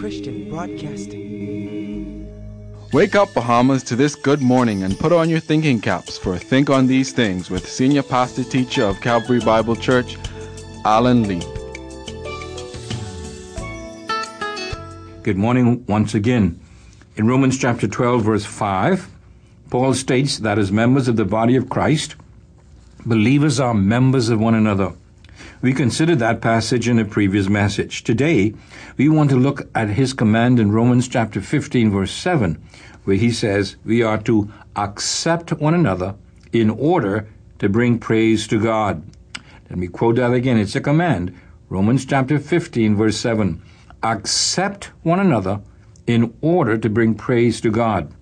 Christian Broadcasting. Wake up, Bahamas, to this good morning and put on your thinking caps for Think on These Things with Senior Pastor Teacher of Calvary Bible Church, Alan Lee. Good morning once again. In Romans chapter 12, verse 5, Paul states that as members of the body of Christ, believers are members of one another. We considered that passage in a previous message. Today, we want to look at his command in Romans chapter 15, verse 7, where he says we are to accept one another in order to bring praise to God. Let me quote that again. It's a command. Romans chapter 15, verse 7. Accept one another in order to bring praise to God.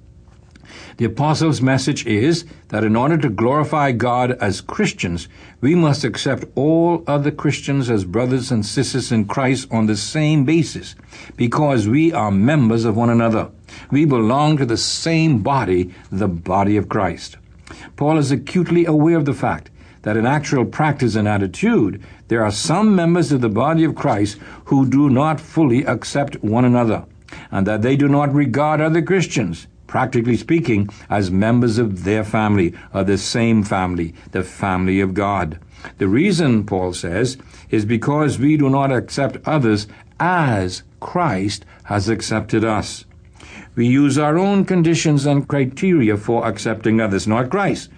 The apostles' message is that in order to glorify God as Christians, we must accept all other Christians as brothers and sisters in Christ on the same basis, because we are members of one another. We belong to the same body, the body of Christ. Paul is acutely aware of the fact that in actual practice and attitude, there are some members of the body of Christ who do not fully accept one another, and that they do not regard other Christians practically speaking, as members of their family, of the same family, the family of God. The reason, Paul says, is because we do not accept others as Christ has accepted us. We use our own conditions and criteria for accepting others, not Christ,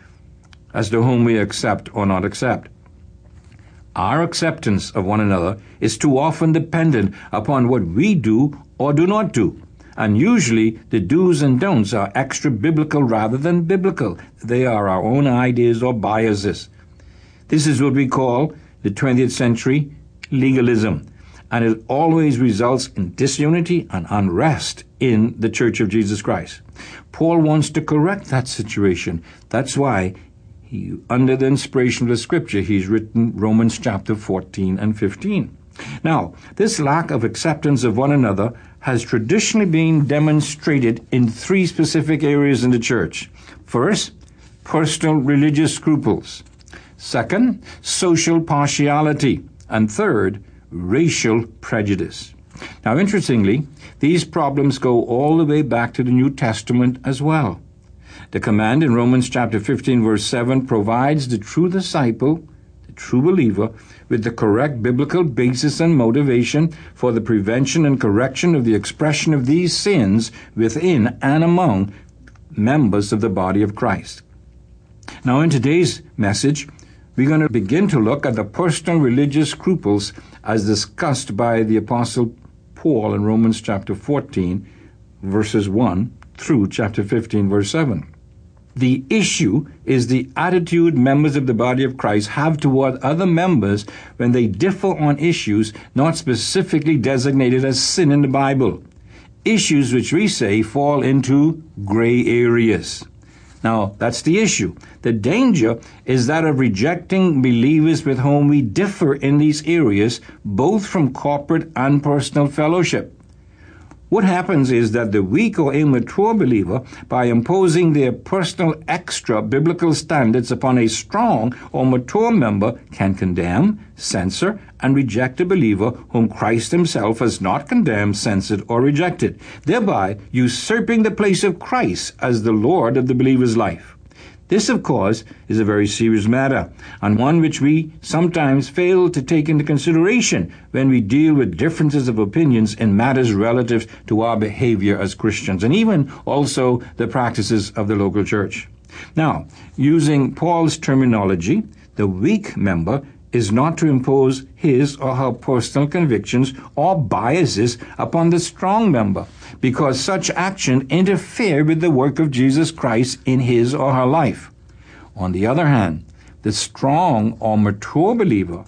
as to whom we accept or not accept. Our acceptance of one another is too often dependent upon what we do or do not do and usually the do's and don'ts are extra biblical rather than biblical. They are our own ideas or biases. This is what we call the 20th century legalism, and it always results in disunity and unrest in the Church of Jesus Christ. Paul wants to correct that situation. That's why he, under the inspiration of the scripture, he's written Romans chapter 14 and 15. Now, this lack of acceptance of one another has traditionally been demonstrated in three specific areas in the church. First, personal religious scruples. Second, social partiality. And third, racial prejudice. Now, interestingly, these problems go all the way back to the New Testament as well. The command in Romans chapter 15 verse 7 provides the true disciple true believer with the correct biblical basis and motivation for the prevention and correction of the expression of these sins within and among members of the body of Christ. Now, in today's message, we're going to begin to look at the personal religious scruples as discussed by the Apostle Paul in Romans chapter 14, verses 1 through chapter 15, verse 7. The issue is the attitude members of the body of Christ have toward other members when they differ on issues not specifically designated as sin in the Bible. Issues which we say fall into gray areas. Now, that's the issue. The danger is that of rejecting believers with whom we differ in these areas, both from corporate and personal fellowship. What happens is that the weak or immature believer, by imposing their personal extra biblical standards upon a strong or mature member, can condemn, censor, and reject a believer whom Christ himself has not condemned, censored, or rejected, thereby usurping the place of Christ as the Lord of the believer's life. This, of course, is a very serious matter, and one which we sometimes fail to take into consideration when we deal with differences of opinions in matters relative to our behavior as Christians, and even also the practices of the local church. Now, using Paul's terminology, the weak member is not to impose his or her personal convictions or biases upon the strong member, because such action interfere with the work of Jesus Christ in his or her life. On the other hand, the strong or mature believer,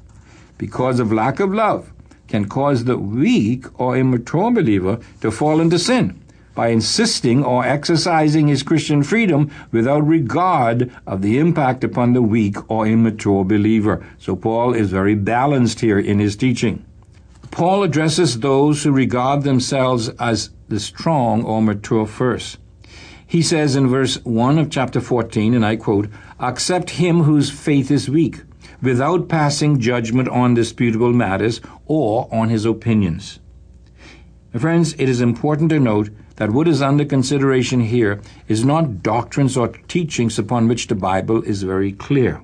because of lack of love, can cause the weak or immature believer to fall into sin by insisting or exercising his Christian freedom without regard of the impact upon the weak or immature believer. So Paul is very balanced here in his teaching. Paul addresses those who regard themselves as the strong or mature first. He says in verse 1 of chapter 14, and I quote, Accept him whose faith is weak, without passing judgment on disputable matters or on his opinions. Friends, it is important to note that what is under consideration here is not doctrines or teachings upon which the Bible is very clear,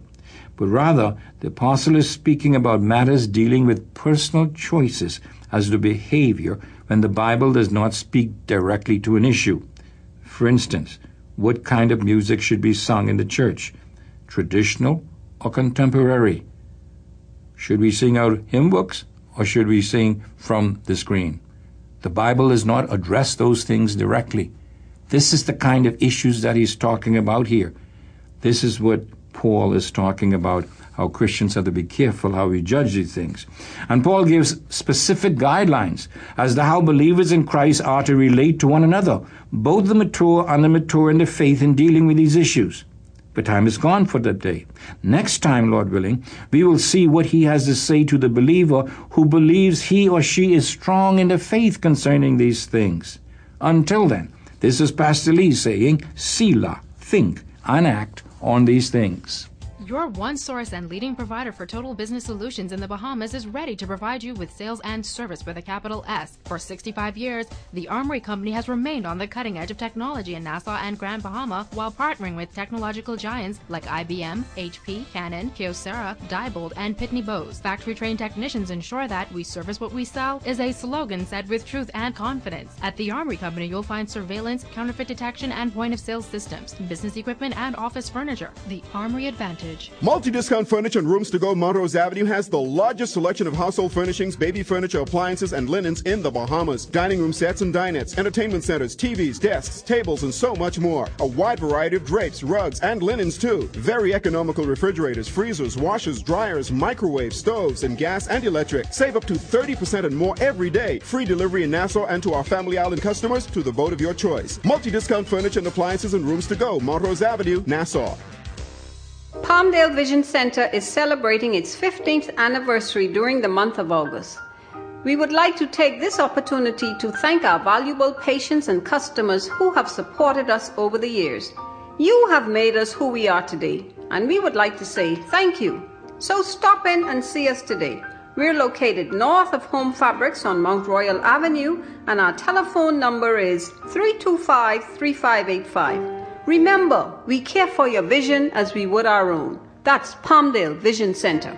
but rather the apostle is speaking about matters dealing with personal choices as to behavior when the Bible does not speak directly to an issue. For instance, what kind of music should be sung in the church? Traditional or contemporary? Should we sing out hymn books or should we sing from the screen? The Bible does not address those things directly. This is the kind of issues that he's talking about here. This is what Paul is talking about how Christians have to be careful how we judge these things. And Paul gives specific guidelines as to how believers in Christ are to relate to one another, both the mature and the mature in the faith in dealing with these issues. But time is gone for that day. Next time, Lord willing, we will see what he has to say to the believer who believes he or she is strong in the faith concerning these things. Until then, this is Pastor Lee saying, Selah, think and act on these things. Your one source and leading provider for total business solutions in the Bahamas is ready to provide you with sales and service with a capital S. For 65 years, the Armory Company has remained on the cutting edge of technology in Nassau and Grand Bahama while partnering with technological giants like IBM, HP, Canon, Kyocera, Diebold, and Pitney Bowes. Factory trained technicians ensure that we service what we sell is a slogan said with truth and confidence. At the Armory Company, you'll find surveillance, counterfeit detection, and point of sale systems, business equipment, and office furniture. The Armory Advantage Multi Discount Furniture and Rooms to Go Montrose Avenue has the largest selection of household furnishings, baby furniture, appliances, and linens in the Bahamas. Dining room sets and dinettes, entertainment centers, TVs, desks, tables, and so much more. A wide variety of drapes, rugs, and linens too. Very economical refrigerators, freezers, washers, dryers, microwaves, stoves, and gas and electric. Save up to 30% and more every day. Free delivery in Nassau and to our Family Island customers to the boat of your choice. Multi Discount Furniture and Appliances and Rooms to Go, Montrose Avenue, Nassau. Palmdale Vision Center is celebrating its 15th anniversary during the month of August. We would like to take this opportunity to thank our valuable patients and customers who have supported us over the years. You have made us who we are today, and we would like to say thank you. So stop in and see us today. We're located north of Home Fabrics on Mount Royal Avenue, and our telephone number is 325 3585. Remember, we care for your vision as we would our own. That's Palmdale Vision Center.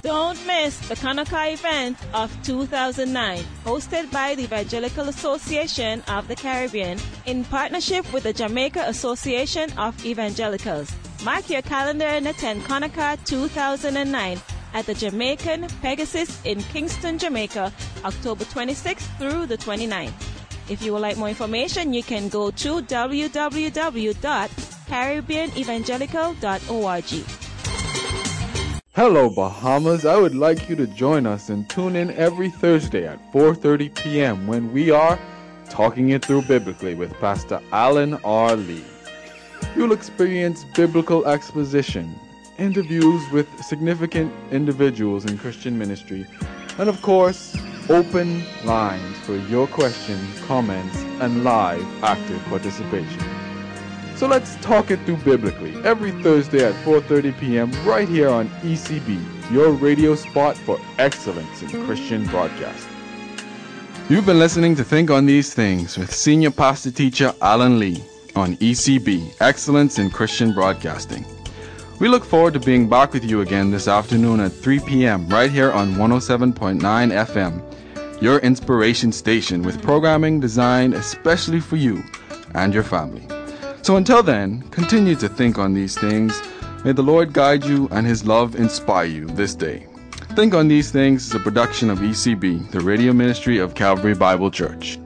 Don't miss the Kanaka event of 2009, hosted by the Evangelical Association of the Caribbean in partnership with the Jamaica Association of Evangelicals. Mark your calendar and attend Kanaka 2009 at the Jamaican Pegasus in Kingston, Jamaica, October 26th through the 29th. If you would like more information, you can go to www.caribbeanevangelical.org. Hello Bahamas. I would like you to join us and tune in every Thursday at 4:30 p.m. when we are talking it through biblically with Pastor Alan R. Lee. You'll experience biblical exposition interviews with significant individuals in Christian ministry, and of course, open lines for your questions, comments, and live active participation. So let's talk it through biblically every Thursday at 4:30 p.m. right here on ECB, your radio spot for excellence in Christian broadcasting. You've been listening to Think on These Things with senior pastor teacher Alan Lee on ECB, Excellence in Christian Broadcasting. We look forward to being back with you again this afternoon at 3 p.m. right here on 107.9 FM, your inspiration station with programming designed especially for you and your family. So until then, continue to think on these things. May the Lord guide you and His love inspire you this day. Think on These Things is a production of ECB, the radio ministry of Calvary Bible Church.